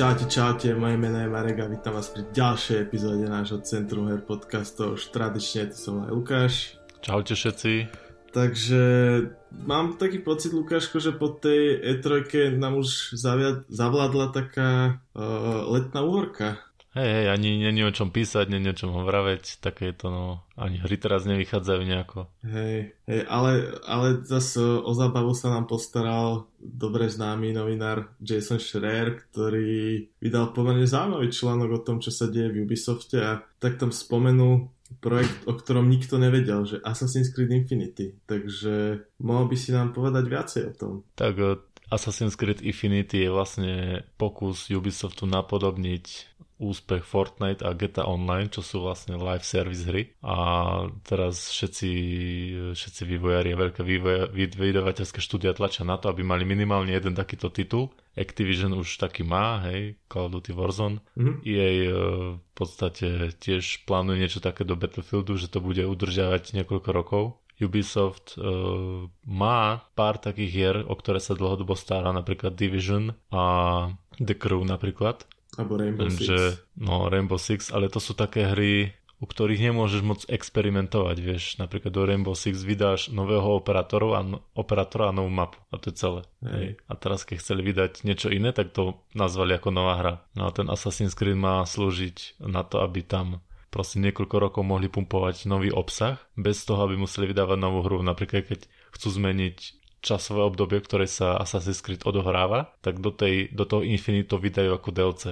Čaute, čaute, moje meno je Marek a vítam vás pri ďalšej epizóde nášho Centrum Her podcastov. Už tradične, tu som aj Lukáš. Čaute všetci. Takže mám taký pocit, Lukáško, že po tej E3 nám už zavládla taká uh, letná úhorka. Hej, hej, ani není o čom písať, není o čom hovraveť, také je to, no, ani hry teraz nevychádzajú nejako. Hej, hej ale, ale zase o zábavu sa nám postaral dobre známy novinár Jason Schreier, ktorý vydal pomerne zaujímavý článok o tom, čo sa deje v Ubisofte a tak tam spomenul projekt, o ktorom nikto nevedel, že Assassin's Creed Infinity. Takže mohol by si nám povedať viacej o tom. Tak eh, Assassin's Creed Infinity je vlastne pokus Ubisoftu napodobniť úspech Fortnite a GTA Online, čo sú vlastne live service hry. A teraz všetci, všetci vývojári a veľké vydavateľské štúdia tlačia na to, aby mali minimálne jeden takýto titul. Activision už taký má, hej, Call of Duty Warzone. Mm-hmm. EA v podstate tiež plánuje niečo také do Battlefieldu, že to bude udržiavať niekoľko rokov. Ubisoft uh, má pár takých hier, o ktoré sa dlhodobo stará, napríklad Division a The Crew napríklad. Alebo Rainbow Six. Že, no, Rainbow Six, ale to sú také hry, u ktorých nemôžeš moc experimentovať, vieš. Napríklad do Rainbow Six vydáš nového operátora a, operátora a novú mapu. A to je celé. Hej. A teraz, keď chceli vydať niečo iné, tak to nazvali ako nová hra. No a ten Assassin's Creed má slúžiť na to, aby tam proste niekoľko rokov mohli pumpovať nový obsah, bez toho, aby museli vydávať novú hru. Napríklad, keď chcú zmeniť časové obdobie, ktoré sa Assassin's Creed odohráva, tak do, tej, do toho Infinito vydajú ako DLC.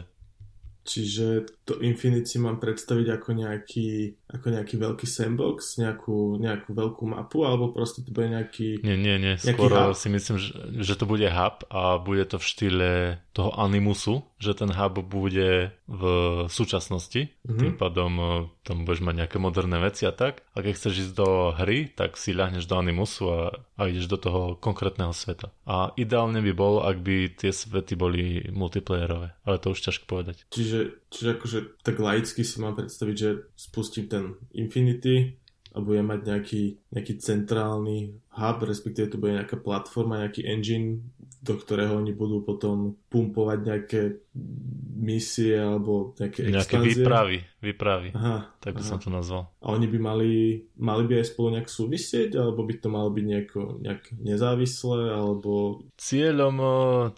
Čiže to Infinity mám predstaviť ako nejaký, ako nejaký veľký sandbox, nejakú, nejakú veľkú mapu, alebo proste to bude nejaký Nie, nie, nie. Skôr hub? si myslím, že, že to bude hub a bude to v štýle toho animusu, že ten hub bude v súčasnosti, mm-hmm. tým pádom e, tam budeš mať nejaké moderné veci a tak. A keď chceš ísť do hry, tak si ľahneš do animusu a, a ideš do toho konkrétneho sveta. A ideálne by bolo, ak by tie svety boli multiplayerové, ale to už ťažko povedať. Čiže, čiže akože tak laicky si mám predstaviť, že spustím ten Infinity a bude mať nejaký, nejaký centrálny hub, respektíve to bude nejaká platforma, nejaký engine, do ktorého oni budú potom pumpovať nejaké misie alebo nejaké expanzie. Nejaké výpravy, výpravy. Aha, tak by aha. som to nazval. A oni by mali, mali by aj spolu nejak súvisieť, alebo by to malo byť nejako, nejak nezávislé, alebo... Cieľom,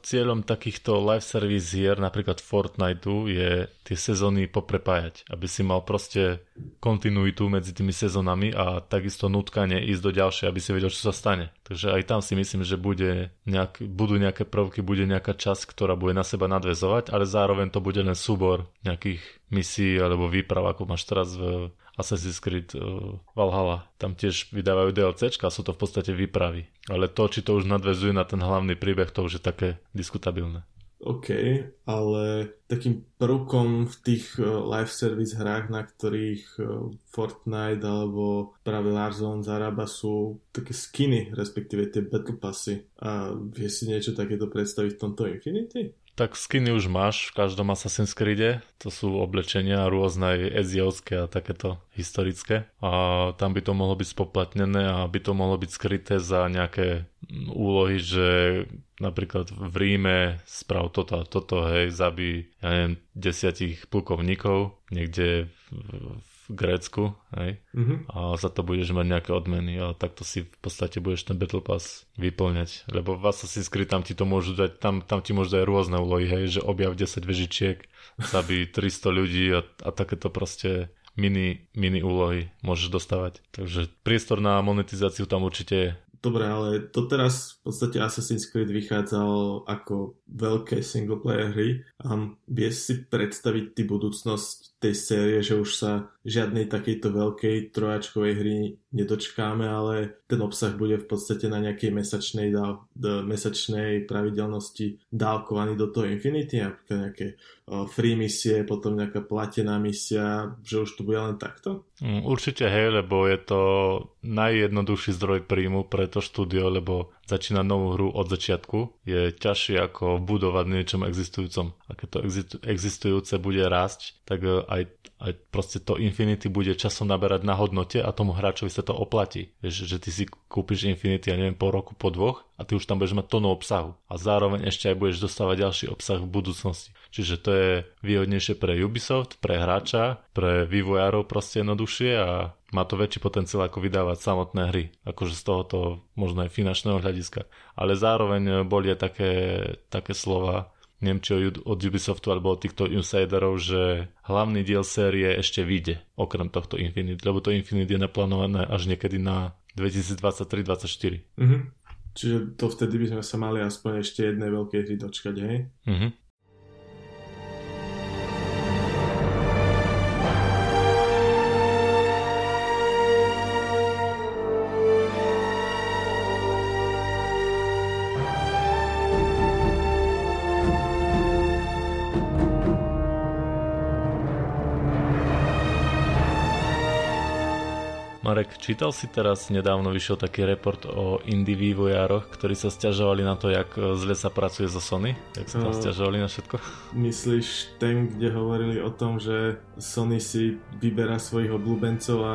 cieľom takýchto live service hier, napríklad Fortnite, je tie sezóny poprepájať, aby si mal proste kontinuitu medzi tými sezónami a takisto nutkanie ísť do ďalšej, aby si vedel, čo sa stane. Takže aj tam si myslím, že bude nejak, budú nejaké prvky, bude nejaká časť, ktorá bude na seba nadvezovať, ale zároveň to bude len súbor nejakých misií alebo výprav, ako máš teraz v Assassin's Creed uh, Valhalla. Tam tiež vydávajú DLCčka sú to v podstate výpravy. Ale to, či to už nadvezuje na ten hlavný príbeh, to už je také diskutabilné. OK, ale takým prvkom v tých uh, live service hrách, na ktorých uh, Fortnite alebo práve Warzone zarába sú také skiny, respektíve tie Battle Passy. A vie si niečo takéto predstaviť v tomto Infinity? Tak skiny už máš v každom Assassin's Creed. To sú oblečenia rôzne eziovské a takéto historické. A tam by to mohlo byť spoplatnené a by to mohlo byť skryté za nejaké úlohy, že napríklad v Ríme sprav toto a toto, hej, zabí, ja neviem, desiatich plukovníkov niekde v Grécku, hej, mm-hmm. a za to budeš mať nejaké odmeny a takto si v podstate budeš ten Battle Pass vyplňať, lebo v Assassin's Creed tam ti to môžu dať, tam, tam ti môžu dať rôzne úlohy, hej, že objav 10 vežičiek, zabí 300 ľudí a, a takéto proste mini, mini úlohy môžeš dostávať. Takže priestor na monetizáciu tam určite je. Dobre, ale to teraz v podstate Assassin's Creed vychádzal ako veľké singleplayer hry. A vieš si predstaviť ty budúcnosť tej série, že už sa žiadnej takejto veľkej trojačkovej hry nedočkáme, ale ten obsah bude v podstate na nejakej mesačnej, dál, mesačnej pravidelnosti dávkovaný do toho Infinity, napríklad nejaké free misie, potom nejaká platená misia, že už to bude len takto? Mm, určite hej, lebo je to najjednoduchší zdroj príjmu pre to štúdio, lebo začínať novú hru od začiatku je ťažšie ako budovať niečom existujúcom. A keď to existujúce bude rásť, tak e, aj, aj proste to Infinity bude časom naberať na hodnote a tomu hráčovi sa to oplatí. Vieš, že ty si kúpiš Infinity, ja neviem, po roku, po dvoch a ty už tam budeš mať tonu obsahu a zároveň ešte aj budeš dostávať ďalší obsah v budúcnosti. Čiže to je výhodnejšie pre Ubisoft, pre hráča, pre vývojárov proste jednoduchšie a má to väčší potenciál ako vydávať samotné hry, akože z tohoto možno aj finančného hľadiska. Ale zároveň boli aj také, také slova, neviem či od Ubisoftu alebo od týchto insiderov, že hlavný diel série ešte vyjde, okrem tohto Infinite, lebo to Infinite je naplánované až niekedy na 2023-2024. Mm-hmm. Čiže to vtedy by sme sa mali aspoň ešte jednej veľkej hry dočkať, hej? Mm-hmm. Čítal si teraz, nedávno vyšiel taký report o indie vývojároch, ktorí sa stiažovali na to, jak zle sa pracuje zo Sony? Jak sa tam uh, stiažovali na všetko? Myslíš ten, kde hovorili o tom, že Sony si vyberá svojich obľúbencov a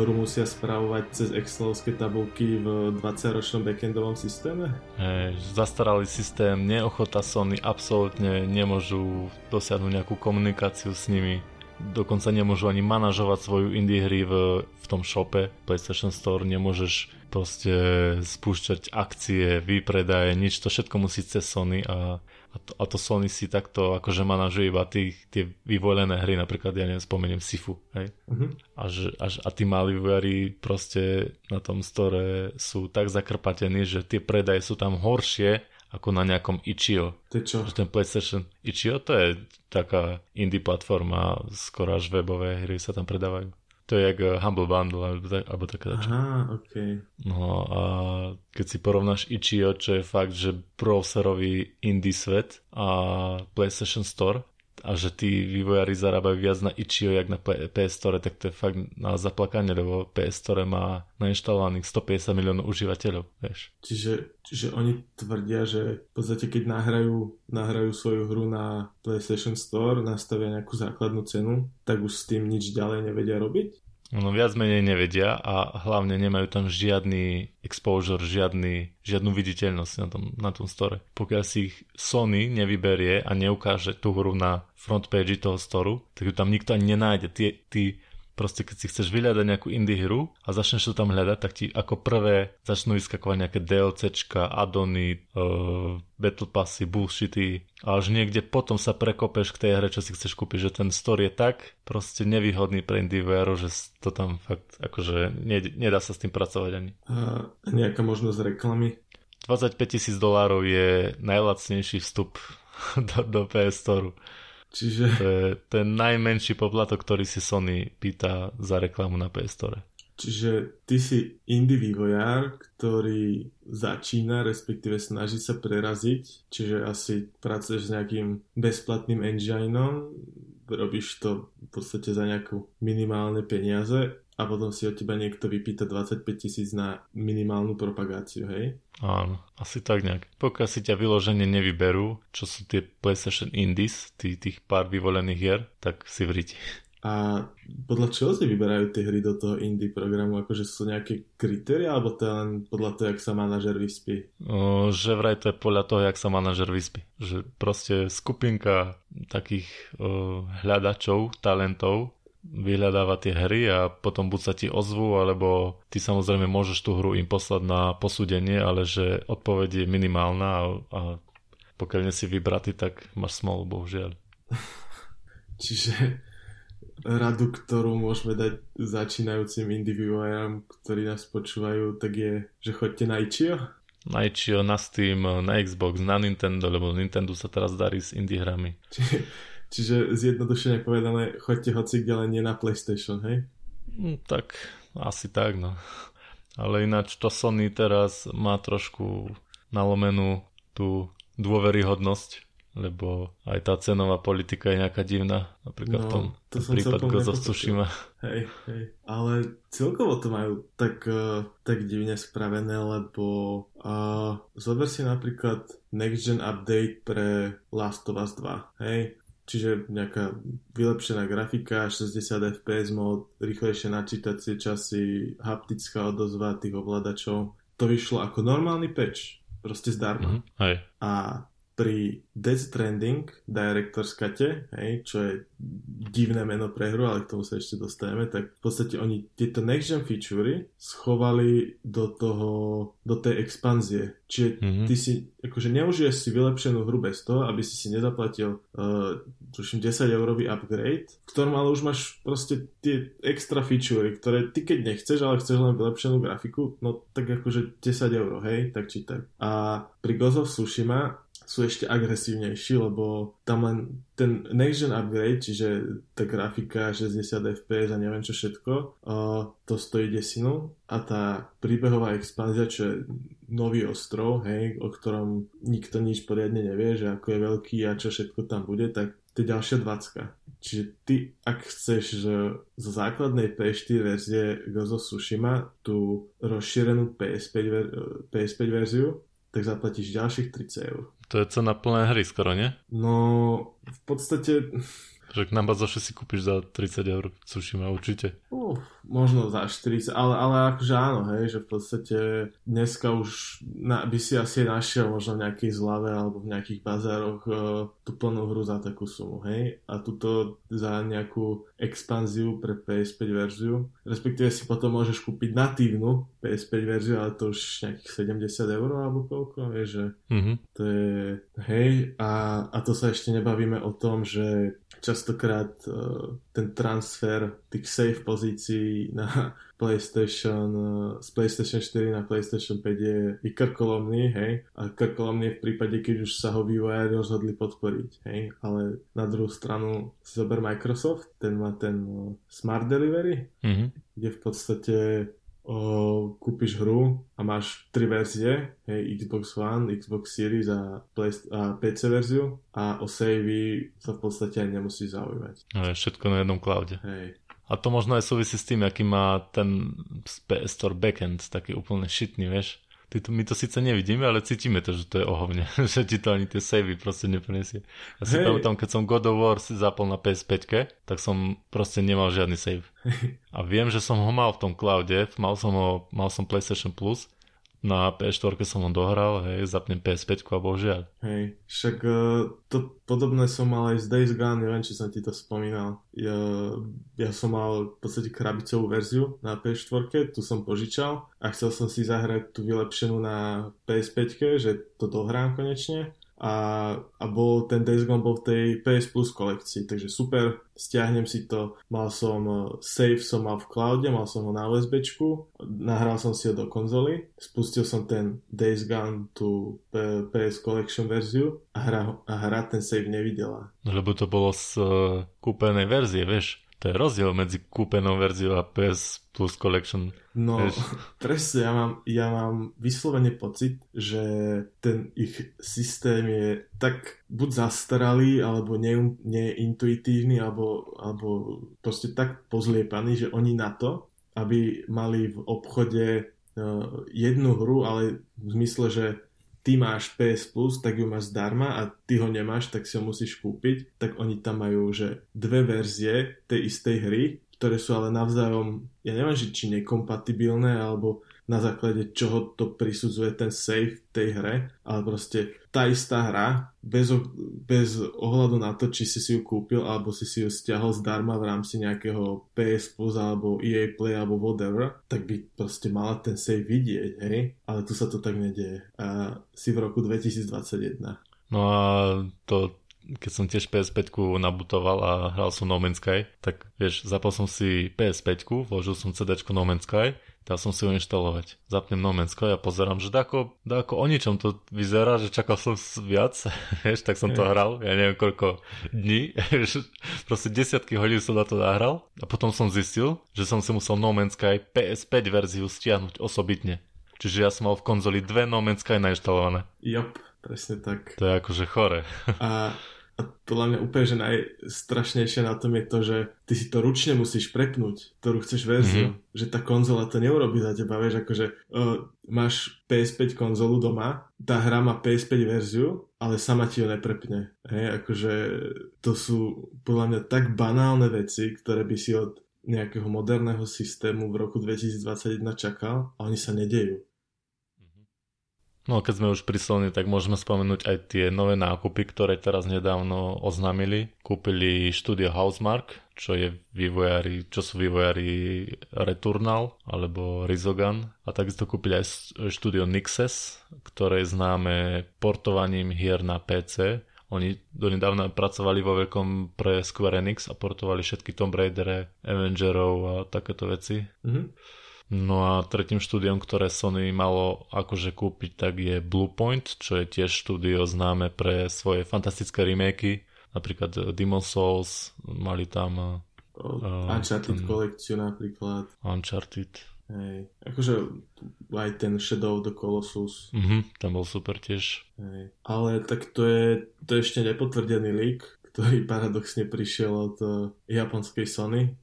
hru musia správovať cez Excelovské tabulky v 20-ročnom backendovom systéme? Hej, zastaralý systém, neochota Sony, absolútne nemôžu dosiahnuť nejakú komunikáciu s nimi dokonca nemôžu ani manažovať svoju indie hry v, v tom shope PlayStation Store, nemôžeš proste spúšťať akcie, výpredaje, nič, to všetko musí cez Sony a, a, to, a to Sony si takto akože manažuje iba tých, tie vyvolené hry, napríklad ja neviem, spomeniem Sifu, hej? Uh-huh. A, že, a, a tí malí vývojári proste na tom store sú tak zakrpatení, že tie predaje sú tam horšie ako na nejakom Ichio. To čo? Že ten PlayStation Ichio to je taká indie platforma, skoro až webové hry sa tam predávajú. To je jak eh, Humble Bundle alebo, alebo také Aha, ok. No a keď si porovnáš Ichio, čo je fakt, že browserový indie svet a PlayStation Store, a že tí vývojári zarábajú viac na Ichio, jak na PS Store, tak to je fakt na zaplakanie, lebo PS Store má nainštalovaných 150 miliónov užívateľov, vieš. Čiže, čiže oni tvrdia, že v podstate keď nahrajú, nahrajú svoju hru na PlayStation Store, nastavia nejakú základnú cenu, tak už s tým nič ďalej nevedia robiť? No viac menej nevedia a hlavne nemajú tam žiadny exposure, žiadny, žiadnu viditeľnosť na tom, na tom store. Pokiaľ si ich Sony nevyberie a neukáže tú hru na front page toho storu, tak ju tam nikto ani nenájde. Tí, tí Proste keď si chceš vyhľadať nejakú indie hru a začneš to tam hľadať, tak ti ako prvé začnú vyskakovať nejaké DLCčka, addony, uh, battle passy, bullshity a až niekde potom sa prekopeš k tej hre, čo si chceš kúpiť, že ten store je tak proste nevýhodný pre indie že to tam fakt akože nedá sa s tým pracovať ani. A nejaká možnosť reklamy? 25 tisíc dolárov je najlacnejší vstup do, do PS Store. Čiže... To je ten najmenší poplatok, ktorý si Sony pýta za reklamu na PS Store. Čiže ty si indie vývojár, ktorý začína, respektíve snaží sa preraziť, čiže asi pracuješ s nejakým bezplatným engineom, robíš to v podstate za nejakú minimálne peniaze a potom si od teba niekto vypýta 25 tisíc na minimálnu propagáciu, hej? Áno, asi tak nejak. Pokiaľ si ťa vyložene nevyberú, čo sú tie PlayStation Indies, tý, tých pár vyvolených hier, tak si vriti. A podľa čoho si vyberajú tie hry do toho indie programu? Akože sú nejaké kritéria, alebo to je len podľa toho, jak sa manažer vyspí? O, že vraj to je podľa toho, jak sa manažer vyspí. Že proste skupinka takých o, hľadačov, talentov vyhľadáva tie hry a potom buď sa ti ozvú, alebo ty samozrejme môžeš tú hru im poslať na posúdenie, ale že odpoveď je minimálna a, a pokiaľ nie si vybratý, tak máš smolu, bohužiaľ. Čiže radu, ktorú môžeme dať začínajúcim individuárom, ktorí nás počúvajú, tak je, že chodte na Ichio? Na Ichio, na Steam, na Xbox, na Nintendo, lebo Nintendo sa teraz darí s indie hrami. Čiže Čiže zjednodušene povedané, choďte hoci kde, len nie na PlayStation, hej? Mm, tak, asi tak, no. Ale ináč to Sony teraz má trošku nalomenú tú dôveryhodnosť, lebo aj tá cenová politika je nejaká divná, napríklad no, v tom to prípad Ghost of Tsushima. Hej, hej. Ale celkovo to majú tak, uh, tak divne spravené, lebo uh, zober si napríklad Next Gen Update pre Last of Us 2, hej? Čiže nejaká vylepšená grafika, 60 fps mod, rýchlejšie načítacie časy, haptická odozva tých ovládačov. To vyšlo ako normálny patch. proste zdarma. Mm-hmm. Hej. A pri Death Stranding Director's Cut, hej, čo je divné meno pre hru, ale k tomu sa ešte dostaneme, tak v podstate oni tieto next gen featurey schovali do toho, do tej expanzie. Čiže mm-hmm. ty si, akože neužiješ si vylepšenú hru bez toho, aby si si nezaplatil uh, tuším 10 eurový upgrade, v ktorom ale už máš proste tie extra featurey, ktoré ty keď nechceš, ale chceš len vylepšenú grafiku, no tak akože 10 eur, hej, tak či tak. A pri Ghost of Tsushima sú ešte agresívnejší, lebo tam len ten next gen upgrade, čiže tá grafika 60 fps a neviem čo všetko, uh, to stojí desinu a tá príbehová expanzia, čo je nový ostrov, hej, o ktorom nikto nič poriadne nevie, že ako je veľký a čo všetko tam bude, tak to je ďalšia 20. Čiže ty, ak chceš že zo základnej PS4 verzie Ghost of Tsushima tú rozšírenú PS5, ver- PS5 verziu, tak zaplatíš ďalších 30 eur. To je cena plné hry skoro, nie? No, v podstate že nám bazoše si kúpiš za 30 eur Tsushima určite. Uh, možno za 40, ale, ale akože áno, hej, že v podstate dneska už na, by si asi našiel možno v nejakej zlave alebo v nejakých bazároch uh, tú plnú hru za takú sumu, hej. A tuto za nejakú expanziu pre PS5 verziu, respektíve si potom môžeš kúpiť natívnu PS5 verziu, ale to už nejakých 70 eur alebo koľko, vieš, že mm-hmm. to je, hej, a, a to sa ešte nebavíme o tom, že častokrát uh, ten transfer tých save pozícií na PlayStation, uh, z PlayStation 4 na PlayStation 5 je, je krkolomný, hej, a krkolomný je v prípade, keď už sa ho vývojári rozhodli podporiť, hej, ale na druhú stranu zober Microsoft, ten má ten uh, Smart Delivery, mm-hmm. kde v podstate o, kúpiš hru a máš tri verzie, hej, Xbox One, Xbox Series a, Play, a PC verziu a o savey sa v podstate ani nemusíš zaujímať. Ale všetko na jednom cloude. Hej. A to možno aj súvisí s tým, aký má ten PS Store backend, taký úplne šitný, vieš Ty to, my to síce nevidíme, ale cítime to, že to je ohovne. že ti to ani tie savey proste neprinesie. Ja si hey. pamätám, keď som God of War si zapol na PS5, tak som proste nemal žiadny save. A viem, že som ho mal v tom cloude, mal som ho, mal som PlayStation Plus na PS4 som ho dohral, hej, zapnem PS5 a bohužiaľ. Hej, však uh, to podobné som mal aj z Days Gone, neviem, či som ti to spomínal. Ja, ja som mal v podstate krabicovú verziu na PS4, tu som požičal a chcel som si zahrať tú vylepšenú na PS5, že to dohrám konečne a, a bol ten Days Gone bol v tej PS Plus kolekcii, takže super, stiahnem si to, mal som uh, save som mal v cloude, mal som ho na USB, nahral som si ho do konzoly, spustil som ten Days Gone tú PS Collection verziu a hra, a hra ten save nevidela. No, lebo to bolo z uh, kúpenej verzie, vieš? To je rozdiel medzi kúpenou verziou a PS Plus Collection. No, vieš? presne, ja mám, ja mám vyslovene pocit, že ten ich systém je tak buď zastaralý, alebo ne, neintuitívny, alebo, alebo proste tak pozliepaný, že oni na to, aby mali v obchode uh, jednu hru, ale v zmysle, že ty máš PS Plus, tak ju máš zdarma a ty ho nemáš, tak si ho musíš kúpiť, tak oni tam majú, že dve verzie tej istej hry, ktoré sú ale navzájom, ja neviem, či nekompatibilné, alebo na základe čoho to prisudzuje ten save tej hre, ale proste tá istá hra, bez, bez ohľadu na to, či si si ju kúpil, alebo si si ju stiahol zdarma v rámci nejakého PS Plus, alebo EA Play, alebo whatever, tak by proste mala ten save vidieť, hej? Ale tu sa to tak nedieje. A si v roku 2021. No a to keď som tiež PS5 nabutoval a hral som No Man's Sky, tak vieš, zapol som si PS5, vložil som CD No Man's Sky dal som si ho inštalovať. Zapnem No Man's Sky a pozerám, že dáko, dáko o ničom to vyzerá, že čakal som viac, vieš, tak som to hral, ja neviem koľko dní, proste desiatky hodín som na to nahral a potom som zistil, že som si musel No Man's Sky PS5 verziu stiahnuť osobitne. Čiže ja som mal v konzoli dve No Man's Sky nainštalované. Jop, presne tak. To je akože chore. A a podľa mňa úplne, že najstrašnejšie na tom je to, že ty si to ručne musíš prepnúť, ktorú chceš verziu. Mm-hmm. Že tá konzola to neurobi za teba, vieš, akože uh, máš PS5 konzolu doma, tá hra má PS5 verziu, ale sama ti ho neprepne. Hej, akože to sú podľa mňa tak banálne veci, ktoré by si od nejakého moderného systému v roku 2021 čakal a oni sa nedejú. No keď sme už pri tak môžeme spomenúť aj tie nové nákupy, ktoré teraz nedávno oznámili. Kúpili štúdio Housemark, čo je vývojári, čo sú vývojári Returnal alebo Rizogan a takisto kúpili aj štúdio Nixes, ktoré je známe portovaním hier na PC. Oni donedávna pracovali vo veľkom pre Square Enix a portovali všetky Tomb Raider, Avengerov a takéto veci. Mm-hmm. No a tretím štúdiom, ktoré Sony malo akože kúpiť, tak je Bluepoint, čo je tiež štúdio známe pre svoje fantastické remakey, napríklad Demon Souls, mali tam... Uh, Uncharted ten... kolekciu napríklad. Uncharted. Hej, akože aj ten Shadow of the Colossus. Mhm, tam bol super tiež. Hej. Ale tak to je, to je ešte nepotvrdený leak, ktorý paradoxne prišiel od uh, japonskej Sony.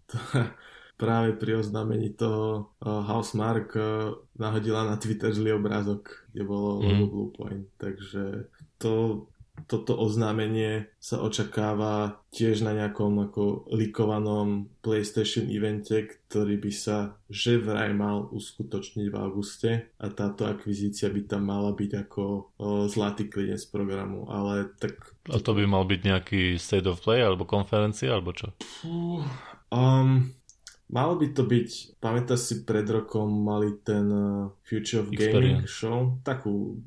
Práve pri oznámení toho uh, Housemark uh, nahodila na Twitter zlý obrázok, kde bolo mm. logo Bluepoint. Takže to, toto oznámenie sa očakáva tiež na nejakom ako likovanom PlayStation evente, ktorý by sa že vraj mal uskutočniť v auguste a táto akvizícia by tam mala byť ako o, zlatý klinec programu, ale tak... A to by mal byť nejaký state of play alebo konferencia alebo čo? Um, Malo by to byť, pamätáš si pred rokom mali ten uh, Future of Gaming Experience. show, takú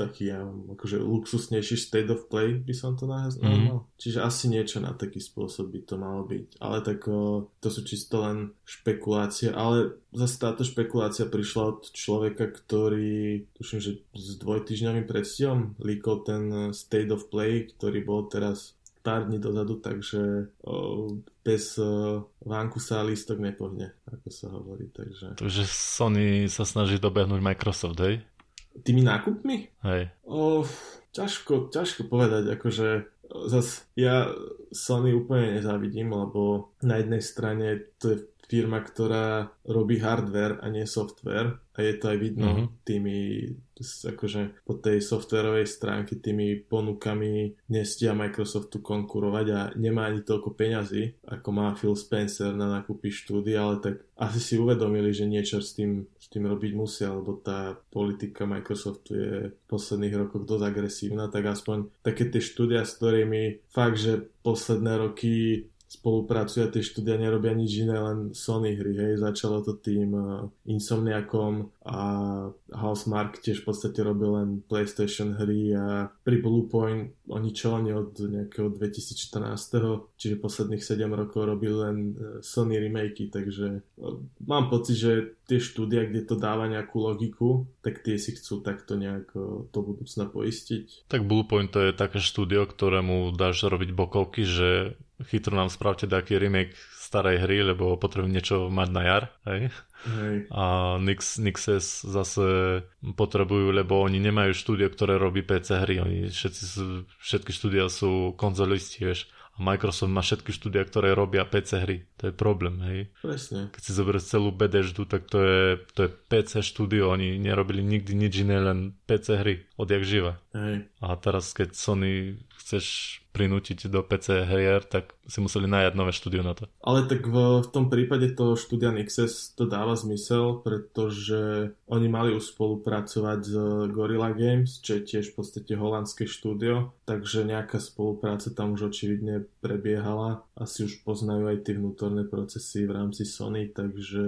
taký ja, akože luxusnejší state of play by som to nazval. Mm-hmm. Čiže asi niečo na taký spôsob by to malo byť. Ale tak uh, to sú čisto len špekulácie, ale zase táto špekulácia prišla od človeka, ktorý tuším, že s dvojtyžňovým predstihom líkol ten uh, state of play, ktorý bol teraz pár dní dozadu, takže bez vánku sa lístok nepohne, ako sa hovorí. Takže... takže Sony sa snaží dobehnúť Microsoft, hej? Tými nákupmi? Hej. O, ťažko, ťažko povedať, akože zas ja Sony úplne nezávidím, lebo na jednej strane to je firma, ktorá robí hardware a nie software a je to aj vidno mm-hmm. tými akože po tej softwarovej stránke tými ponukami nestia Microsoftu konkurovať a nemá ani toľko peňazí, ako má Phil Spencer na nákupy štúdy, ale tak asi si uvedomili, že niečo s tým, s tým robiť musia, lebo tá politika Microsoftu je v posledných rokoch dosť agresívna, tak aspoň také tie štúdia, s ktorými fakt, že posledné roky spolupracujú a tie štúdia nerobia nič iné, len Sony hry, hej, začalo to tým uh, Insomniakom a Housemark tiež v podstate robil len PlayStation hry a pri Bluepoint oni čo oni od nejakého 2014. čiže posledných 7 rokov robili len uh, Sony remakey, takže uh, mám pocit, že tie štúdia, kde to dáva nejakú logiku, tak tie si chcú takto nejak to budúcna poistiť. Tak Bluepoint to je také štúdio, ktorému dáš robiť bokovky, že chytro nám spravte taký remake starej hry, lebo potrebujem niečo mať na jar, hej? hej. A Nix, Nixes zase potrebujú, lebo oni nemajú štúdio, ktoré robí PC hry, oni všetci všetky štúdia sú konzolisti, vieš. Microsoft má všetky štúdia, ktoré robia PC hry. To je problém, hej. Presne. Keď si zoberieš celú Bethesdu, tak to je, to je PC štúdio. Oni nerobili nikdy nič iné, len PC hry. Odjak živa. Hej. A teraz, keď Sony chceš prinútiť do PC hier, tak si museli najať nové štúdio na to. Ale tak v, v tom prípade toho štúdia Nixes to dáva zmysel, pretože oni mali už spolupracovať s Gorilla Games, čo je tiež v podstate holandské štúdio, takže nejaká spolupráca tam už očividne prebiehala. Asi už poznajú aj tie vnútorné procesy v rámci Sony, takže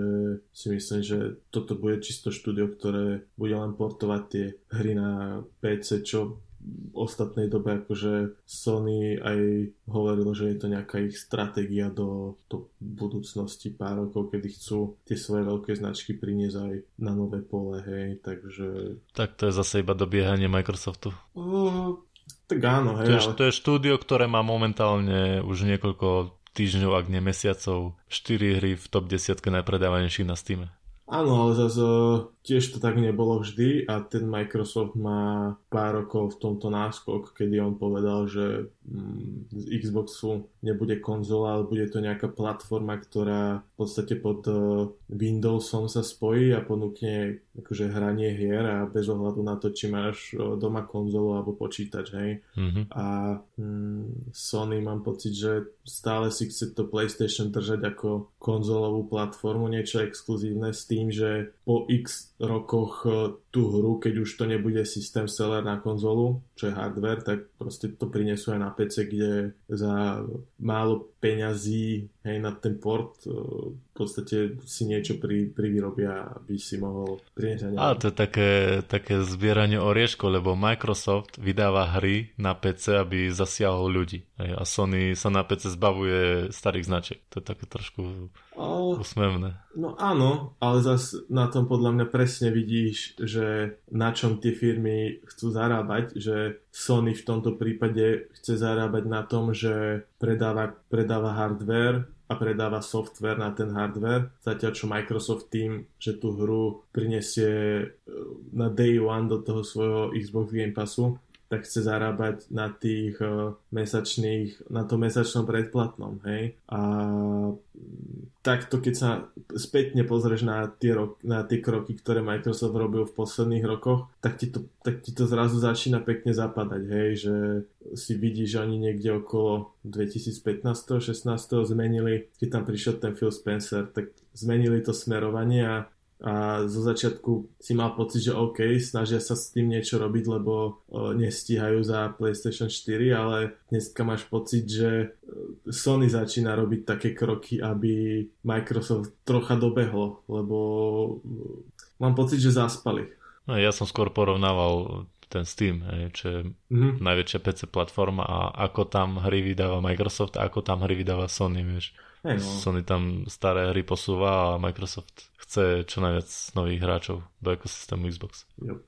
si myslím, že toto bude čisto štúdio, ktoré bude len portovať tie hry na PC, čo ostatnej dobe akože Sony aj hovorilo, že je to nejaká ich stratégia do, do budúcnosti pár rokov, kedy chcú tie svoje veľké značky priniesť aj na nové pole, hej, takže... Tak to je zase iba dobiehanie Microsoftu. Uh, tak áno, hej. To je, ale... to je štúdio, ktoré má momentálne už niekoľko týždňov, ak nie mesiacov, 4 hry v top 10 najpredávanejších na Steam. Áno, ale zase tiež to tak nebolo vždy a ten Microsoft má pár rokov v tomto náskok, kedy on povedal, že z Xboxu nebude konzola, ale bude to nejaká platforma, ktorá v podstate pod uh, Windowsom sa spojí a ponúkne akože hranie hier a bez ohľadu na to, či máš uh, doma konzolu alebo počítač, hej. Mm-hmm. A mm, Sony mám pocit, že stále si chce to PlayStation držať ako konzolovú platformu, niečo exkluzívne s tým, že po X rokoch e, tú hru, keď už to nebude systém seller na konzolu, čo je hardware, tak proste to prinesú aj na PC, kde za málo peňazí hej, na ten port e, v podstate si niečo pri, privyrobia, aby si mohol priniesť. A to je také, také zbieranie orieškov, lebo Microsoft vydáva hry na PC, aby zasiahol ľudí. Hej, a Sony sa na PC zbavuje starých značiek. To je také trošku o... usmevné. No áno, ale zase na tom podľa mňa presne vidíš, že na čom tie firmy chcú zarábať, že Sony v tomto prípade chce zarábať na tom, že predáva, predáva hardware a predáva software na ten hardware, zatiaľ čo Microsoft tým, že tú hru prinesie e, na day one do toho svojho Xbox Game Passu, tak chce zarábať na tých uh, mesačných, na tom mesačnom predplatnom, hej. A takto, keď sa spätne pozrieš na tie, rok, na tie kroky, ktoré Microsoft robil v posledných rokoch, tak ti to, tak ti to zrazu začína pekne zapadať, hej, že si vidíš, že oni niekde okolo 2015-16 zmenili, keď tam prišiel ten Phil Spencer, tak zmenili to smerovanie a a zo začiatku si mal pocit, že OK, snažia sa s tým niečo robiť, lebo nestíhajú za PlayStation 4, ale dneska máš pocit, že Sony začína robiť také kroky, aby Microsoft trocha dobehlo, lebo mám pocit, že zaspali. No, ja som skôr porovnával ten Steam, čo je mm-hmm. najväčšia PC platforma a ako tam hry vydáva Microsoft a ako tam hry vydáva Sony, vieš. Hey no. Sony tam staré hry posúva a Microsoft chce čo najviac nových hráčov do ekosystému Xbox. Yep.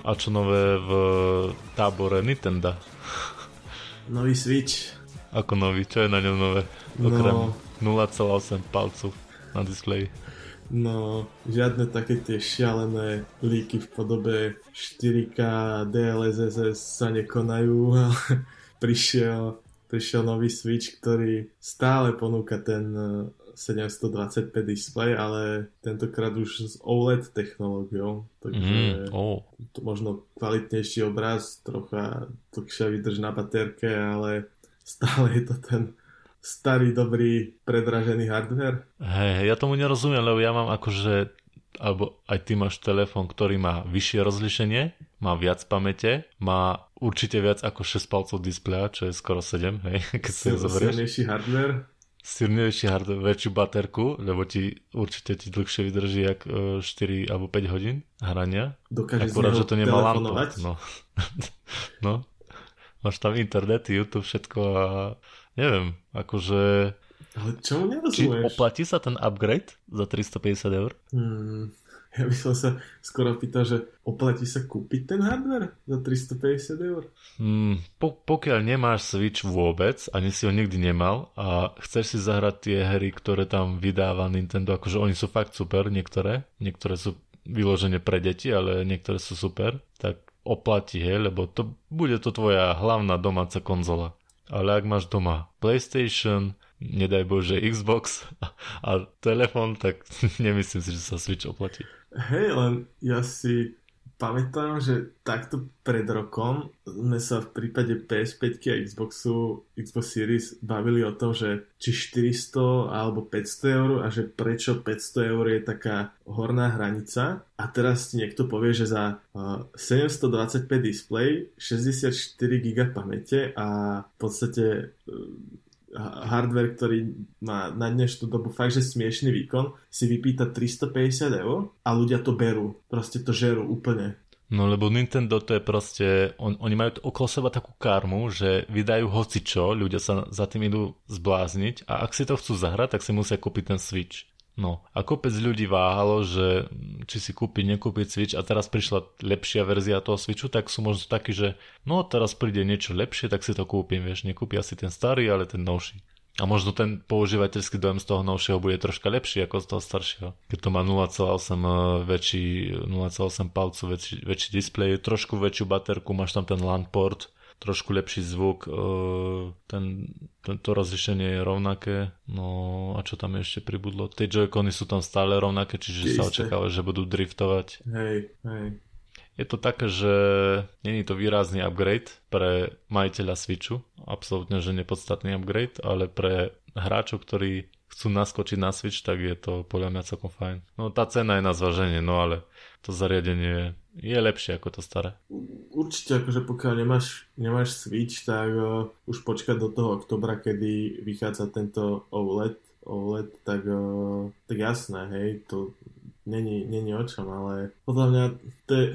A čo nové v tábore Nintendo? Nový Switch. Ako nový? Čo je na ňom nové? Okrem no, 0,8 palcu na displeji. No, žiadne také tie šialené líky v podobe 4K DLSS sa nekonajú, ale prišiel, prišiel nový Switch, ktorý stále ponúka ten 720p eh, display, ale tentokrát už s OLED technológiou, takže mm, oh. to možno kvalitnejší obraz, trocha dlhšia vydrž na baterke, ale stále je to ten starý, dobrý, predražený hardware? Hej, ja tomu nerozumiem, lebo ja mám akože alebo aj ty máš telefón, ktorý má vyššie rozlišenie, má viac pamäte, má určite viac ako 6 palcov displeja, čo je skoro 7, hej, keď si ho zoberieš. Silnejší hardware. Silnejší hardware, väčšiu baterku, lebo ti určite ti dlhšie vydrží jak 4 e, alebo 5 hodín hrania. Dokáže Akurát, že to nemá lampu. No. no. Máš tam internet, YouTube, všetko a neviem, akože... Ale čo nerozumieš? Či oplatí sa ten upgrade za 350 eur? Hmm, ja by som sa skoro pýtal, že oplatí sa kúpiť ten hardware za 350 eur? Hmm, po, pokiaľ nemáš Switch vôbec, ani si ho nikdy nemal a chceš si zahrať tie hry, ktoré tam vydáva Nintendo, akože oni sú fakt super, niektoré, niektoré sú vyložené pre deti, ale niektoré sú super, tak oplatí, hej, lebo to bude to tvoja hlavná domáca konzola ale ak máš doma PlayStation, nedaj Bože Xbox a telefon, tak nemyslím si, že sa Switch oplatí. Hej, len ja si pamätám, že takto pred rokom sme sa v prípade PS5 a Xboxu, Xbox Series bavili o tom, že či 400 alebo 500 eur a že prečo 500 eur je taká horná hranica. A teraz ti niekto povie, že za 725 display, 64 GB pamäte a v podstate e, hardware, ktorý má na dnešnú dobu fakt, že smiešný výkon, si vypýta 350 eur a ľudia to berú. Proste to žerú úplne. No lebo Nintendo to je proste, on, oni majú okolo seba takú karmu, že vydajú hocičo, ľudia sa za tým idú zblázniť a ak si to chcú zahrať, tak si musia kúpiť ten Switch. No a kopec ľudí váhalo, že či si kúpiť, nekúpiť Switch a teraz prišla lepšia verzia toho Switchu, tak sú možno takí, že no teraz príde niečo lepšie, tak si to kúpim, vieš, nekúpia si ten starý, ale ten novší. A možno ten používateľský dojem z toho novšieho bude troška lepší ako z toho staršieho. Keď to má 0,8 eh, väčší, 0,8 palcu väčší, väčší displej, trošku väčšiu baterku, máš tam ten LAN port, trošku lepší zvuk, e, ten, to rozlišenie je rovnaké, no a čo tam ešte pribudlo? Tie joy sú tam stále rovnaké, čiže Isté. sa očakáva, že budú driftovať. Hej, hej. je to také, že není to výrazný upgrade pre majiteľa Switchu, absolútne, že nepodstatný upgrade, ale pre hráčov, ktorí chcú naskočiť na Switch, tak je to podľa mňa celkom fajn. No tá cena je na zvaženie, no ale to zariadenie je lepšie ako to staré. Určite, akože pokiaľ nemáš, nemáš Switch, tak uh, už počkať do toho oktobra, kedy vychádza tento OLED, OLED tak, uh, tak jasné, hej, to není, není o čom, ale podľa mňa to je,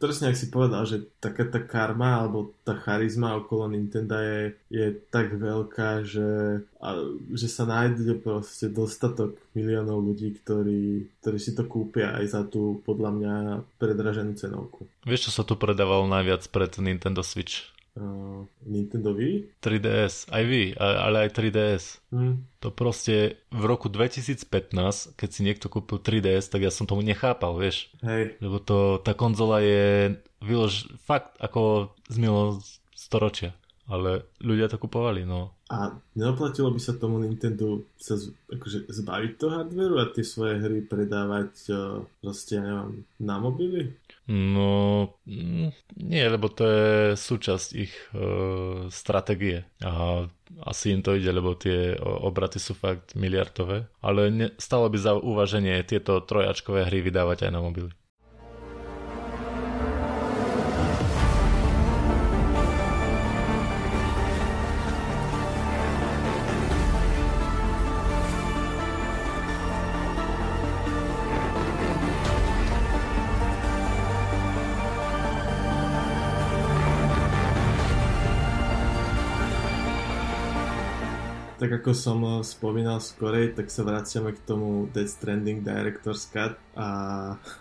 presne ak si povedal, že taká tá karma alebo tá charizma okolo Nintendo je, je tak veľká, že, a, že sa nájde proste dostatok miliónov ľudí, ktorí, ktorí si to kúpia aj za tú podľa mňa predraženú cenovku. Vieš, čo sa tu predávalo najviac pred Nintendo Switch? Uh, Nintendo Wii? 3DS, aj Wii, ale aj 3DS. Hmm. To proste v roku 2015, keď si niekto kúpil 3DS, tak ja som tomu nechápal, vieš. Hej. Lebo to, tá konzola je vylož, fakt ako z storočia. Ale ľudia to kupovali, no. A neoplatilo by sa tomu Nintendo sa z, akože zbaviť toho hardwareu a tie svoje hry predávať uh, proste, ja neviem, na mobily? No, mm, nie, lebo to je súčasť ich uh, stratégie a asi im to ide, lebo tie obraty sú fakt miliardové, ale ne, stalo by za uvaženie tieto trojačkové hry vydávať aj na mobily. Ako som eh, spomínal skorej, tak sa vraciame k tomu Death Stranding Director's Cut a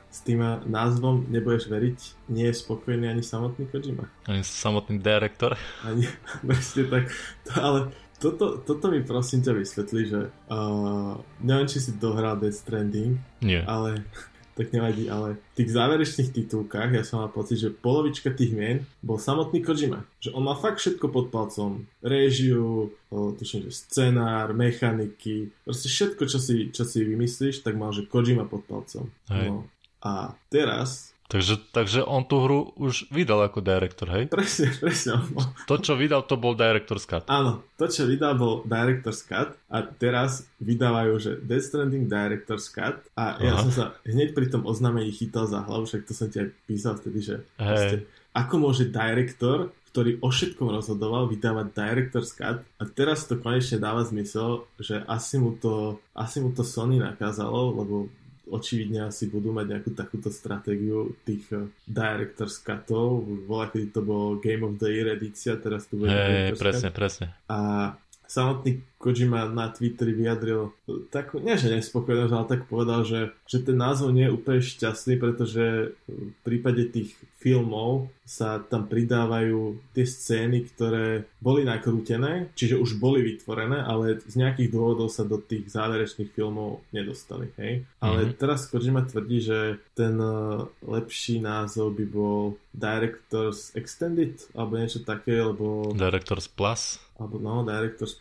s tým názvom nebudeš veriť, nie je spokojný ani samotný Kojima. Ani samotný director? Ani, presne tak. To, ale toto, toto mi prosím ťa vysvetli, že uh, neviem, či si dohral Death Stranding, Nie. ale tak nevadí, ale v tých záverečných titulkách ja som mal pocit, že polovička tých mien bol samotný Kojima. Že on má fakt všetko pod palcom. Réžiu, tuším, že scenár, mechaniky, proste všetko, čo si, čo si vymyslíš, tak mal, že Kojima pod palcom. Hej. No. A teraz Takže, takže on tú hru už vydal ako director, hej? Presne, presne. To, čo vydal, to bol Director's Cut. Áno, to, čo vydal, bol Director's Cut a teraz vydávajú, že Death Stranding Director's Cut a Aha. ja som sa hneď pri tom oznámení chytal za hlavu, však to som ti aj písal vtedy, že proste, ako môže director, ktorý o všetkom rozhodoval, vydávať Director's Cut a teraz to konečne dáva zmysel, že asi mu to, asi mu to Sony nakázalo, lebo očividne asi budú mať nejakú takúto stratégiu tých uh, Director's Cutov. Bola, kedy to bol Game of the Year edícia, teraz tu bude hey, presne, Cut. presne. A samotný Kojima na Twitteri vyjadril takú, nie že nespokojnosť, ale tak povedal, že, že ten názov nie je úplne šťastný, pretože v prípade tých filmov sa tam pridávajú tie scény, ktoré boli nakrútené, čiže už boli vytvorené, ale z nejakých dôvodov sa do tých záverečných filmov nedostali. Hej? Ale mm-hmm. teraz Kojima tvrdí, že ten e, lepší názov by bol Directors Extended alebo niečo také, lebo... Directors Plus? Alebo no, Director's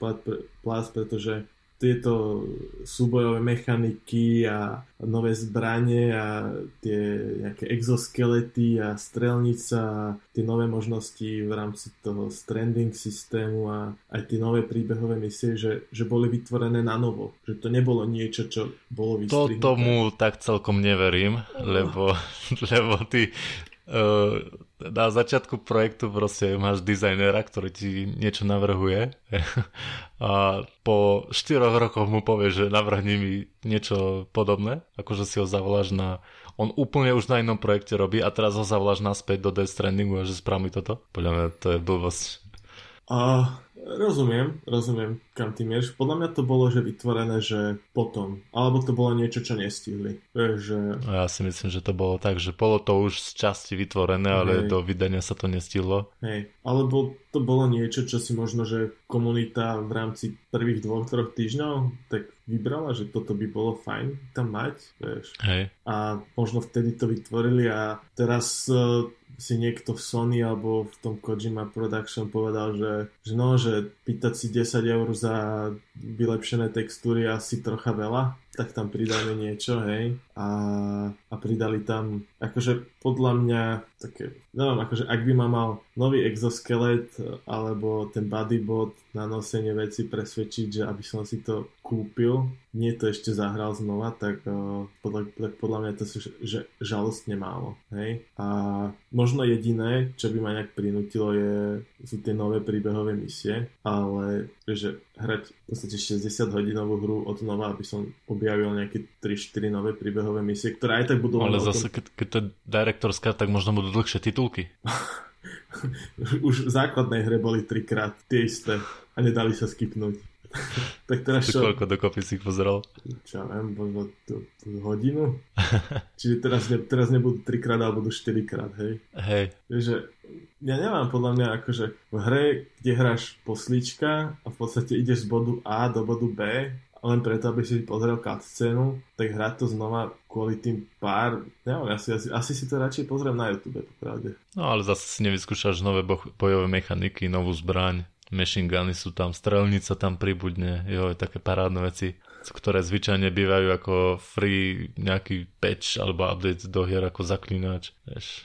Plus, pretože tieto súbojové mechaniky a nové zbranie a tie nejaké exoskelety a strelnica a tie nové možnosti v rámci toho stranding systému a aj tie nové príbehové misie, že, že boli vytvorené na novo. Že to nebolo niečo, čo bolo vystrihnuté. To tomu tak celkom neverím, lebo, lebo ty na začiatku projektu proste máš dizajnera, ktorý ti niečo navrhuje a po 4 rokoch mu povie, že navrhni mi niečo podobné, akože si ho zavoláš na on úplne už na inom projekte robí a teraz ho zavoláš naspäť do Death Strandingu a že spraví toto. Podľa mňa to je blbosť. A rozumiem, rozumiem, kam ty mieš. Podľa mňa to bolo, že vytvorené, že potom. Alebo to bolo niečo, čo nestihli. Vieš, že... Ja si myslím, že to bolo tak, že bolo to už z časti vytvorené, ale Hej. do vydania sa to nestihlo. Hej, alebo to bolo niečo, čo si možno, že komunita v rámci prvých dvoch, troch týždňov tak vybrala, že toto by bolo fajn tam mať, vieš. Hej. A možno vtedy to vytvorili a teraz uh, si niekto v Sony alebo v tom Kojima Production povedal, že, že no, že pýtať si 10 eur za vylepšené textúry asi trocha veľa, tak tam pridali niečo, hej. A, a pridali tam, akože podľa mňa také, neviem, akože ak by ma mal nový exoskelet alebo ten bodybot na nosenie veci presvedčiť, že aby som si to kúpil, nie to ešte zahral znova, tak, uh, podľa, tak podľa mňa to sú že, žalostne málo. Hej? A možno jediné, čo by ma nejak prinútilo, je, sú tie nové príbehové misie, ale že hrať v podstate 60 hodinovú hru od nova, aby som objavil nejaké 3-4 nové príbehové misie, ktoré aj tak budú... Ale zase, keď, keď to je direktorská, tak možno budú dlhšie titulky. Už v základnej hre boli trikrát tie isté a nedali sa skipnúť. tak teraz čo? Koľko dokopy si ich pozeral? Čo viem, možno tú, tú hodinu? Čiže teraz, ne, teraz nebudú trikrát, ale budú štyrikrát, hej? Hej. Takže ja nemám podľa mňa akože v hre, kde hráš poslíčka a v podstate ideš z bodu A do bodu B len preto, aby si pozrel cutscénu, tak hrať to znova kvôli tým pár, neviem, asi, asi, asi si to radšej pozriem na YouTube, popravde. No ale zase si nevyskúšaš nové bojové mechaniky, novú zbraň machine guny sú tam, strelnica tam pribudne, jo, také parádne veci, ktoré zvyčajne bývajú ako free nejaký patch alebo update do hier ako zaklínač, vieš.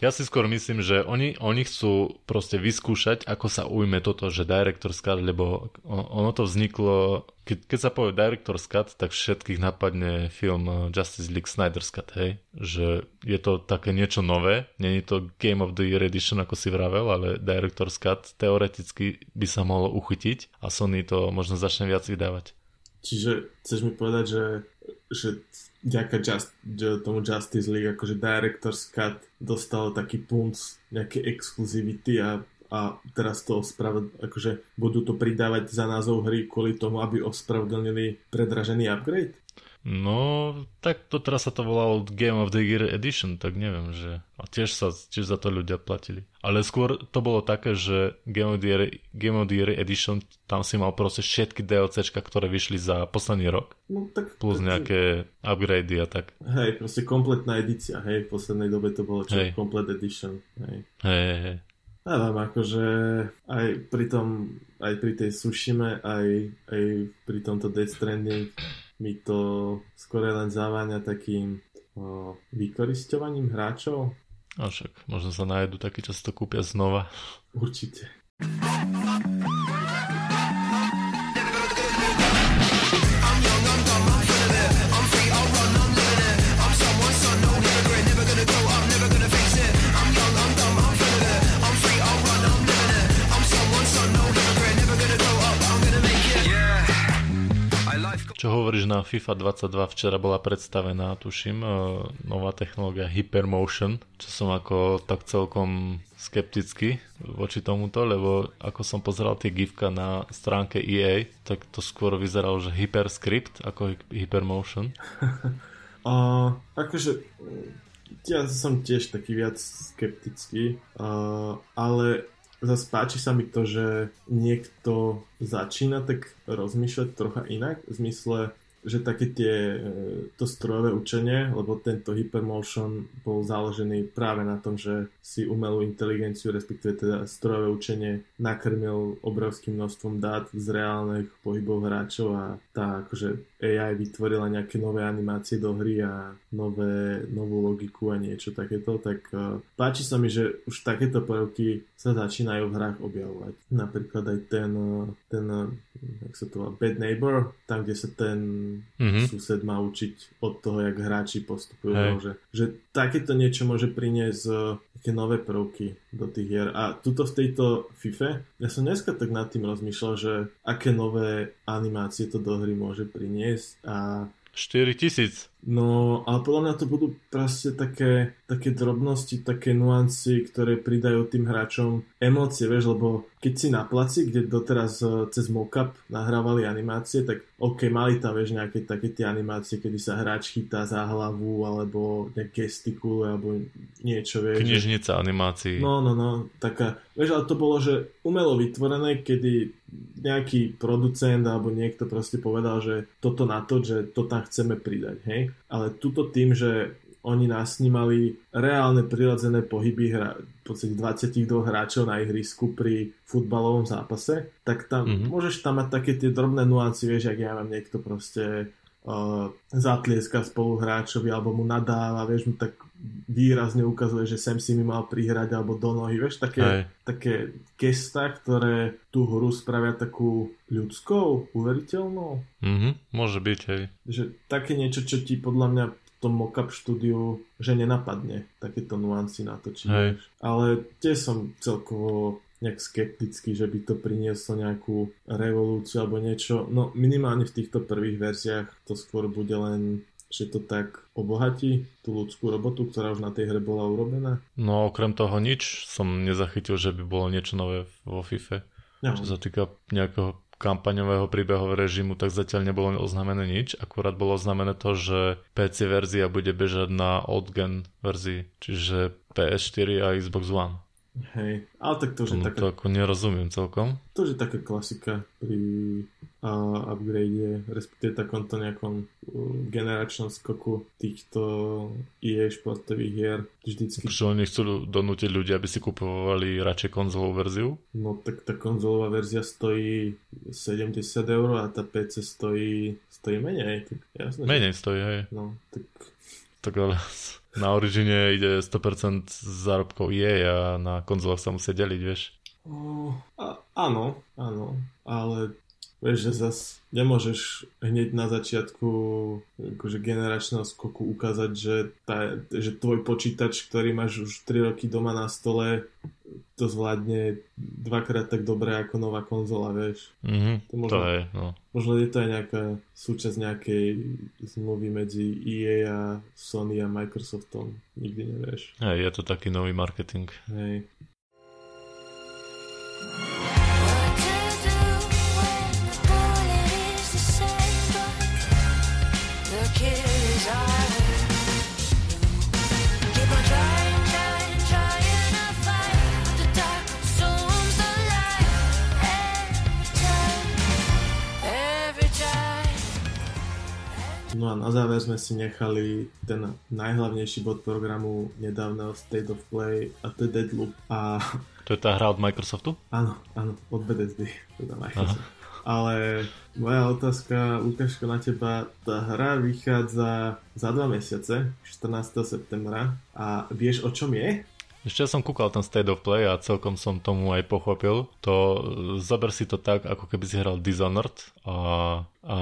Ja si skôr myslím, že oni, oni chcú proste vyskúšať, ako sa ujme toto, že Director's Cut, lebo ono to vzniklo, keď, keď sa povie Director's Cut, tak všetkých napadne film eh, Justice League Snyder's Cut, hej? Že je to také niečo nové, není to Game of the Year Edition, ako si vravel, ale Director's Cut teoreticky by sa mohlo uchytiť a Sony to možno začne viac vydávať. Čiže chceš mi povedať, že, že ďaká just, tomu Justice League, akože Director's Cut dostal taký punc nejaké exkluzivity a, a teraz to ospravd, akože budú to pridávať za názov hry kvôli tomu, aby ospravedlnili predražený upgrade? No, tak to teraz sa to volalo Game of the Year Edition, tak neviem, že... A tiež sa tiež za to ľudia platili. Ale skôr to bolo také, že Game of the Year, Game of the Year Edition, tam si mal proste všetky DLCčka, ktoré vyšli za posledný rok. No, tak, plus tak, nejaké upgrady a tak. Hej, proste kompletná edícia, hej, v poslednej dobe to bolo čo, Complete Edition, hej. Hej, hej, hej. Neviem, akože aj pri tom, aj pri tej Sushime, aj, aj pri tomto Death Stranding mi to skôr len zaváňa takým o, vykoristovaním hráčov. A však možno sa nájdu takí, čo si to kúpia znova. Určite. Na FIFA 22? Včera bola predstavená, tuším, e, nová technológia Hypermotion, čo som ako tak celkom skeptický voči tomuto, lebo ako som pozeral tie gifka na stránke EA, tak to skôr vyzeralo, že Hyperscript ako Hypermotion. uh, akože ja som tiež taký viac skeptický, uh, ale zase páči sa mi to, že niekto začína tak rozmýšľať trocha inak, v zmysle, že také tie, e, to strojové učenie, lebo tento Hypermotion bol založený práve na tom, že si umelú inteligenciu, respektíve teda strojové učenie nakrmil obrovským množstvom dát z reálnych pohybov hráčov a tá akože AI vytvorila nejaké nové animácie do hry a nové, novú logiku a niečo takéto, tak uh, páči sa mi, že už takéto prvky sa začínajú v hrách objavovať. Napríklad aj ten, e, ten jak sa to volá, Bad Neighbor, tam, kde sa ten mm-hmm. sused má učiť od toho, jak hráči postupujú. Hey. Že, že takéto niečo môže priniesť také nové prvky do tých hier. A tuto v tejto FIFA, ja som dneska tak nad tým rozmýšľal, že aké nové animácie to do hry môže priniesť a 4000. No, ale podľa mňa to budú proste také, také drobnosti, také nuancy, ktoré pridajú tým hráčom emócie, vieš, lebo keď si na placi, kde doteraz e, cez mockup nahrávali animácie, tak ok, mali tam, vieš, nejaké také tie animácie, kedy sa hráč chytá za hlavu, alebo nejak gestikuluje, alebo niečo, vieš. Knižnica animácií. No, no, no, taká, vieš, ale to bolo, že umelo vytvorené, kedy nejaký producent alebo niekto proste povedal, že toto na to, že to tam chceme pridať, hej ale tuto tým, že oni nasnímali reálne prirodzené pohyby hra, v podstate 22 hráčov na ihrisku pri futbalovom zápase, tak tam mm-hmm. môžeš tam mať také tie drobné nuancy, vieš, ak ja mám niekto proste uh, zatlieska spoluhráčovi alebo mu nadáva, vieš, mu tak výrazne ukazuje, že sem si mi mal prihrať alebo do nohy, vieš, také, také gesta, ktoré tú hru spravia takú ľudskou, uveriteľnou. Mhm, môže byť, hej. Že také niečo, čo ti podľa mňa tom mockup štúdiu, že nenapadne takéto nuancy natočiť. Ale tiež som celkovo nejak skeptický, že by to prinieslo nejakú revolúciu alebo niečo. No minimálne v týchto prvých verziách to skôr bude len že to tak obohatí tú ľudskú robotu, ktorá už na tej hre bola urobená? No okrem toho nič som nezachytil, že by bolo niečo nové vo FIFA. No. Čo sa týka nejakého kampaňového príbehového režimu, tak zatiaľ nebolo oznámené nič. Akurát bolo oznámené to, že PC verzia bude bežať na old gen verzii, čiže PS4 a Xbox One. Hej, ale tak to už je taká... To ako nerozumiem celkom. To už je taká klasika pri uh, upgrade, respektíve takomto nejakom uh, generačnom skoku týchto EA športových hier. Vždycky... Prečo oni chcú donútiť ľudia, aby si kupovali radšej konzolovú verziu? No tak tá konzolová verzia stojí 70 eur a tá PC stojí, stojí menej. Tak jasné, menej že... stojí, hej. No, tak... Tak na Origine ide 100% zárobkov EA a na konzolách sa musia deliť, vieš. Uh, a, áno, áno, ale vieš, že zas nemôžeš hneď na začiatku akože generačného skoku ukázať, že, tá, že tvoj počítač, ktorý máš už 3 roky doma na stole, to zvládne dvakrát tak dobre ako nová konzola, vieš. Mm-hmm, to, možno, to je, no. Možno je to aj nejaká súčasť nejakej zmluvy medzi EA a Sony a Microsoftom. Nikdy nevieš. Hej, je to taký nový marketing. Hej. No a na záver sme si nechali ten najhlavnejší bod programu nedávneho State of Play a to je Deadloop. A... To je tá hra od Microsoftu? Áno, áno, od Bethesdy, teda Microsoft. Aha. Ale moja otázka, Lukáško, na teba. Tá hra vychádza za dva mesiace, 14. septembra. A vieš, o čom je? Ešte som kúkal ten State of Play a celkom som tomu aj pochopil. To zober si to tak, ako keby si hral Dishonored a, a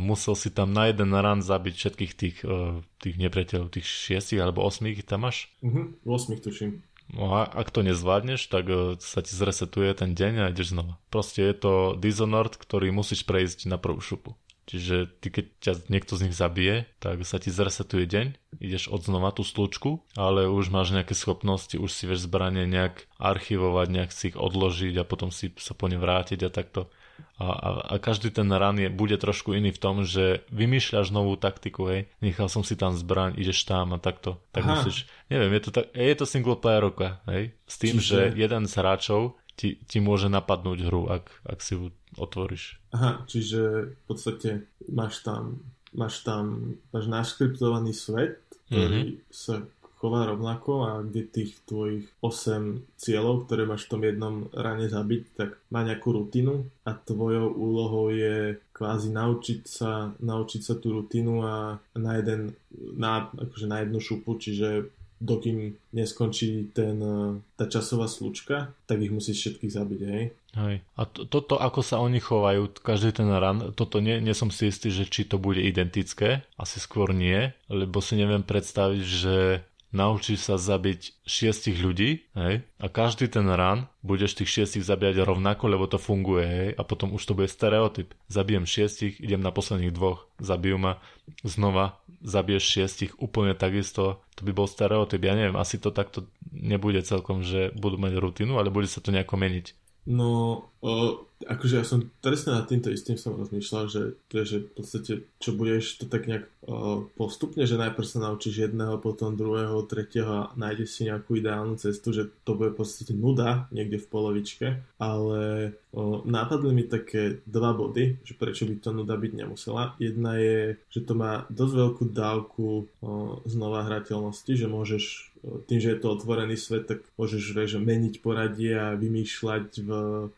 musel si tam na jeden run zabiť všetkých tých, e, tých nepriateľov, tých šiestich alebo osmých tam máš? Mhm, osmých tuším. No a ak to nezvládneš, tak e, sa ti zresetuje ten deň a ideš znova. Proste je to Dishonored, ktorý musíš prejsť na prvú šupu. Čiže ty keď ťa niekto z nich zabije, tak sa ti zresetuje deň, ideš od znova tú slučku, ale už máš nejaké schopnosti, už si vieš zbranie nejak archivovať, nejak si ich odložiť a potom si sa po ne vrátiť a takto. A, a, a každý ten run je, bude trošku iný v tom, že vymýšľaš novú taktiku, hej, nechal som si tam zbraň, ideš tam a takto. Tak Aha. musíš, neviem, je to, tak, je to single player roka, hej, s tým, Čiže... že jeden z hráčov ti, ti môže napadnúť hru, ak, ak si ju otvoríš. Aha, čiže v podstate máš tam, máš tam máš naškriptovaný svet, ktorý mm-hmm. sa chová rovnako a kde tých tvojich 8 cieľov, ktoré máš v tom jednom rane zabiť, tak má nejakú rutinu a tvojou úlohou je kvázi naučiť sa, naučiť sa tú rutinu a na, jeden, na, akože na jednu šupu, čiže dokým neskončí ten, eh, tá časová slučka, tak ich musíš všetkých zabiť, hej? Hej. A to, toto, ako sa oni chovajú, každý ten ran, toto nie, nie som si istý, že či to bude identické, asi skôr nie, lebo si neviem predstaviť, že naučíš sa zabiť šiestich ľudí, hej, a každý ten run budeš tých šiestich zabíjať rovnako, lebo to funguje, hej, a potom už to bude stereotyp. Zabijem šiestich, idem na posledných dvoch, zabijú ma, znova zabiješ šiestich úplne takisto, to by bol stereotyp, ja neviem, asi to takto nebude celkom, že budú mať rutinu, ale bude sa to nejako meniť. No, o, akože ja som presne nad týmto istým som rozmýšľal, že, že v podstate, čo budeš to tak nejak o, postupne, že najprv sa naučíš jedného, potom druhého, tretieho a nájdeš si nejakú ideálnu cestu, že to bude v podstate nuda niekde v polovičke, ale o, nápadli mi také dva body, že prečo by to nuda byť nemusela. Jedna je, že to má dosť veľkú dávku o, znova hrateľnosti, že môžeš tým, že je to otvorený svet, tak môžeš vieš, meniť poradie a vymýšľať v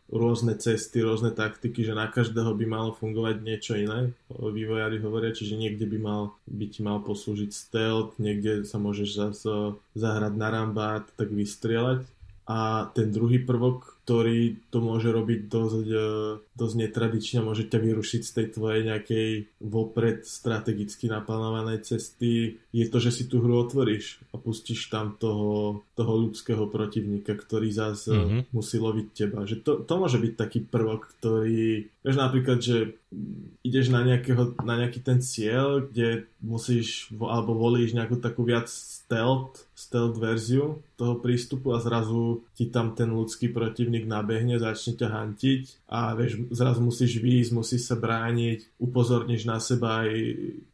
rôzne cesty, rôzne taktiky, že na každého by malo fungovať niečo iné. Vývojári hovoria, čiže niekde by, mal, by ti mal poslúžiť stealth, niekde sa môžeš zase zahrať na rambát, tak vystrieľať. A ten druhý prvok, ktorý to môže robiť dosť, e, dosť netradične, môže ťa vyrušiť z tej tvojej nejakej vopred strategicky naplánovanej cesty, je to, že si tú hru otvoríš a pustíš tam toho, toho ľudského protivníka, ktorý zase mm-hmm. musí loviť teba. Že to, to môže byť taký prvok, ktorý, vieš napríklad, že ideš na, nejakého, na nejaký ten cieľ, kde musíš, alebo volíš nejakú takú viac stealth, stealth verziu toho prístupu a zrazu ti tam ten ľudský protivník nabehne, začne ťa hantiť a vieš, zrazu musíš výjsť, musíš sa brániť, upozorníš na seba aj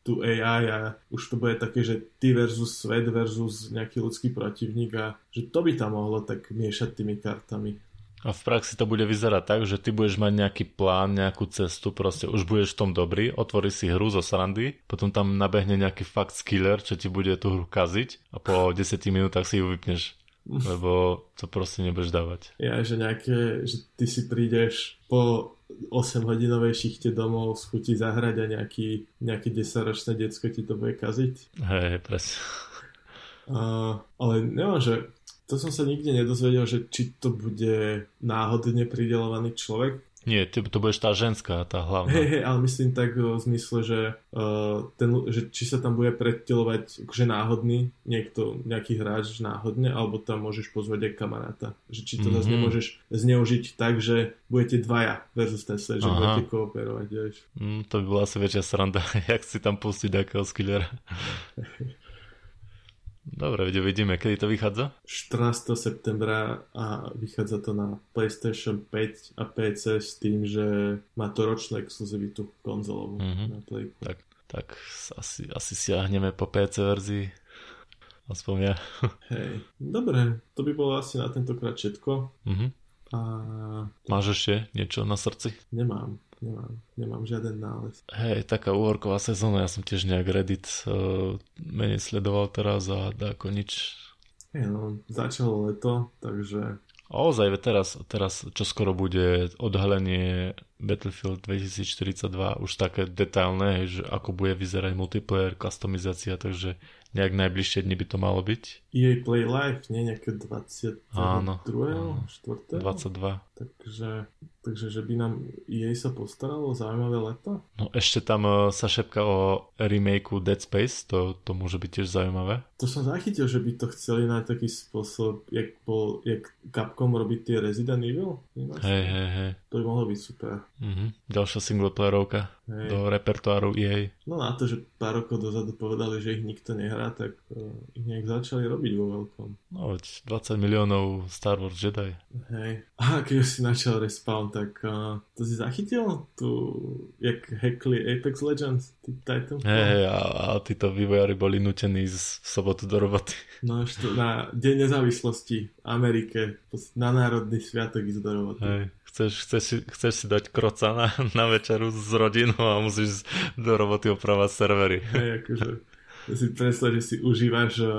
tú AI a už to bude také, že ty versus svet versus nejaký ľudský protivník a že to by tam mohlo tak miešať tými kartami. A v praxi to bude vyzerať tak, že ty budeš mať nejaký plán, nejakú cestu, proste už budeš v tom dobrý, otvoríš si hru zo srandy, potom tam nabehne nejaký fakt skiller, čo ti bude tú hru kaziť a po 10 minútach si ju vypneš. Lebo to proste nebudeš dávať. Ja, že nejaké, že ty si prídeš po 8 hodinovej šichte domov z chuti zahrať a nejaký, nejaký 10-ročné decko ti to bude kaziť. Hej, presne. Uh, ale neviem, že to som sa nikde nedozvedel, že či to bude náhodne pridelovaný človek. Nie, ty, to budeš tá ženská, tá hlavná. Hej, hej, ale myslím tak v zmysle, že, uh, ten, že či sa tam bude predtelovať akože náhodný niekto, nejaký hráč náhodne, alebo tam môžeš pozvať aj kamaráta. Že či to mm-hmm. zase nemôžeš zneužiť tak, že budete dvaja versus svet, že Aha. budete kooperovať, vieš. Mm, to by bola asi väčšia sranda, jak si tam pustiť takého skillera. Dobre, vidíme, kedy to vychádza? 14. septembra a vychádza to na PlayStation 5 a PC s tým, že má to ročnú exkluzivitu konzolovú mm-hmm. na Play. Tak, tak asi, asi siahneme po PC verzii. Aspoň ja. Hej, dobre, to by bolo asi na tentokrát všetko. Mm-hmm. A... Máš ešte niečo na srdci? Nemám nemám, nemám žiaden nález. Hej, taká úhorková sezóna, ja som tiež nejak Reddit uh, menej sledoval teraz a ako nič. Hej, no, začalo leto, takže... Ozaj, teraz, teraz čo skoro bude odhalenie Battlefield 2042 už také detailné, že ako bude vyzerať multiplayer, customizácia, takže nejak najbližšie dni by to malo byť. EA Play Live, nie nejaké 22. Áno, 4. 22. Takže, takže že by nám EA sa postaralo zaujímavé leto? No ešte tam uh, sa šepka o remakeu Dead Space, to, to môže byť tiež zaujímavé. To som zachytil, že by to chceli na taký spôsob, jak, bol, jak Capcom robí tie Resident Evil. Hej, hej, hej. To by mohlo byť super. Mm-hmm. Ďalšia singleplayerovka Hej. do repertoáru EA. No na to, že pár rokov dozadu povedali, že ich nikto nehrá, tak uh, ich nejak začali robiť vo veľkom. No veď 20 miliónov Star Wars Jedi. Hej. A keď si načal respawn, tak uh, to si zachytil? Tu, jak hackli Apex Legends? Titanfall? Hej, a, a títo vývojári boli nutení z sobotu do roboty. No až to na Deň nezávislosti Amerike, na národný sviatok ísť do roboty. Hej chceš, chceš, si, chceš si dať kroca na, na večeru s rodinou a musíš do roboty opravať servery. Hej, akože, si predstav, že si užívaš uh,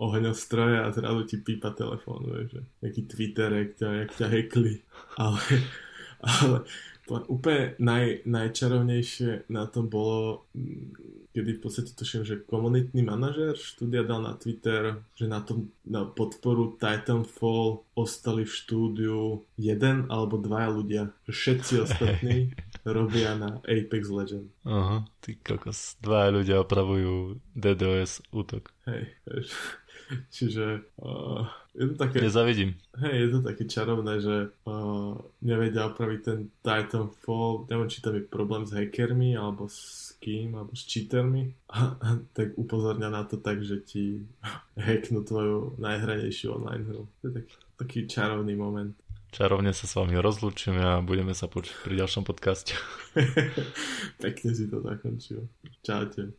ohňostroje a zrazu ti pípa telefón, vieš, že nejaký Twitter, jak ťa, jak ťa hekli. Ale, ale úplne naj, najčarovnejšie na tom bolo kedy v podstate tuším, že komunitný manažer štúdia dal na Twitter, že na, tom, na podporu Titanfall ostali v štúdiu jeden alebo dvaja ľudia. Všetci ostatní robia na Apex Legend. Aha, ty kokos. Dvaja ľudia opravujú DDoS útok. Hej, Čiže uh, je to také... Nezavidím. Hej, je to také čarovné, že uh, nevedia opraviť ten Titanfall. Neviem, či tam je problém s hackermi, alebo s kým, alebo s cheatermi. A, a tak upozorňa na to tak, že ti hacknú tvoju najhranejšiu online hru. To je taký, taký čarovný moment. Čarovne sa s vami rozlúčime a budeme sa počuť pri ďalšom podcaste. Pekne si to zakončil. Čaute.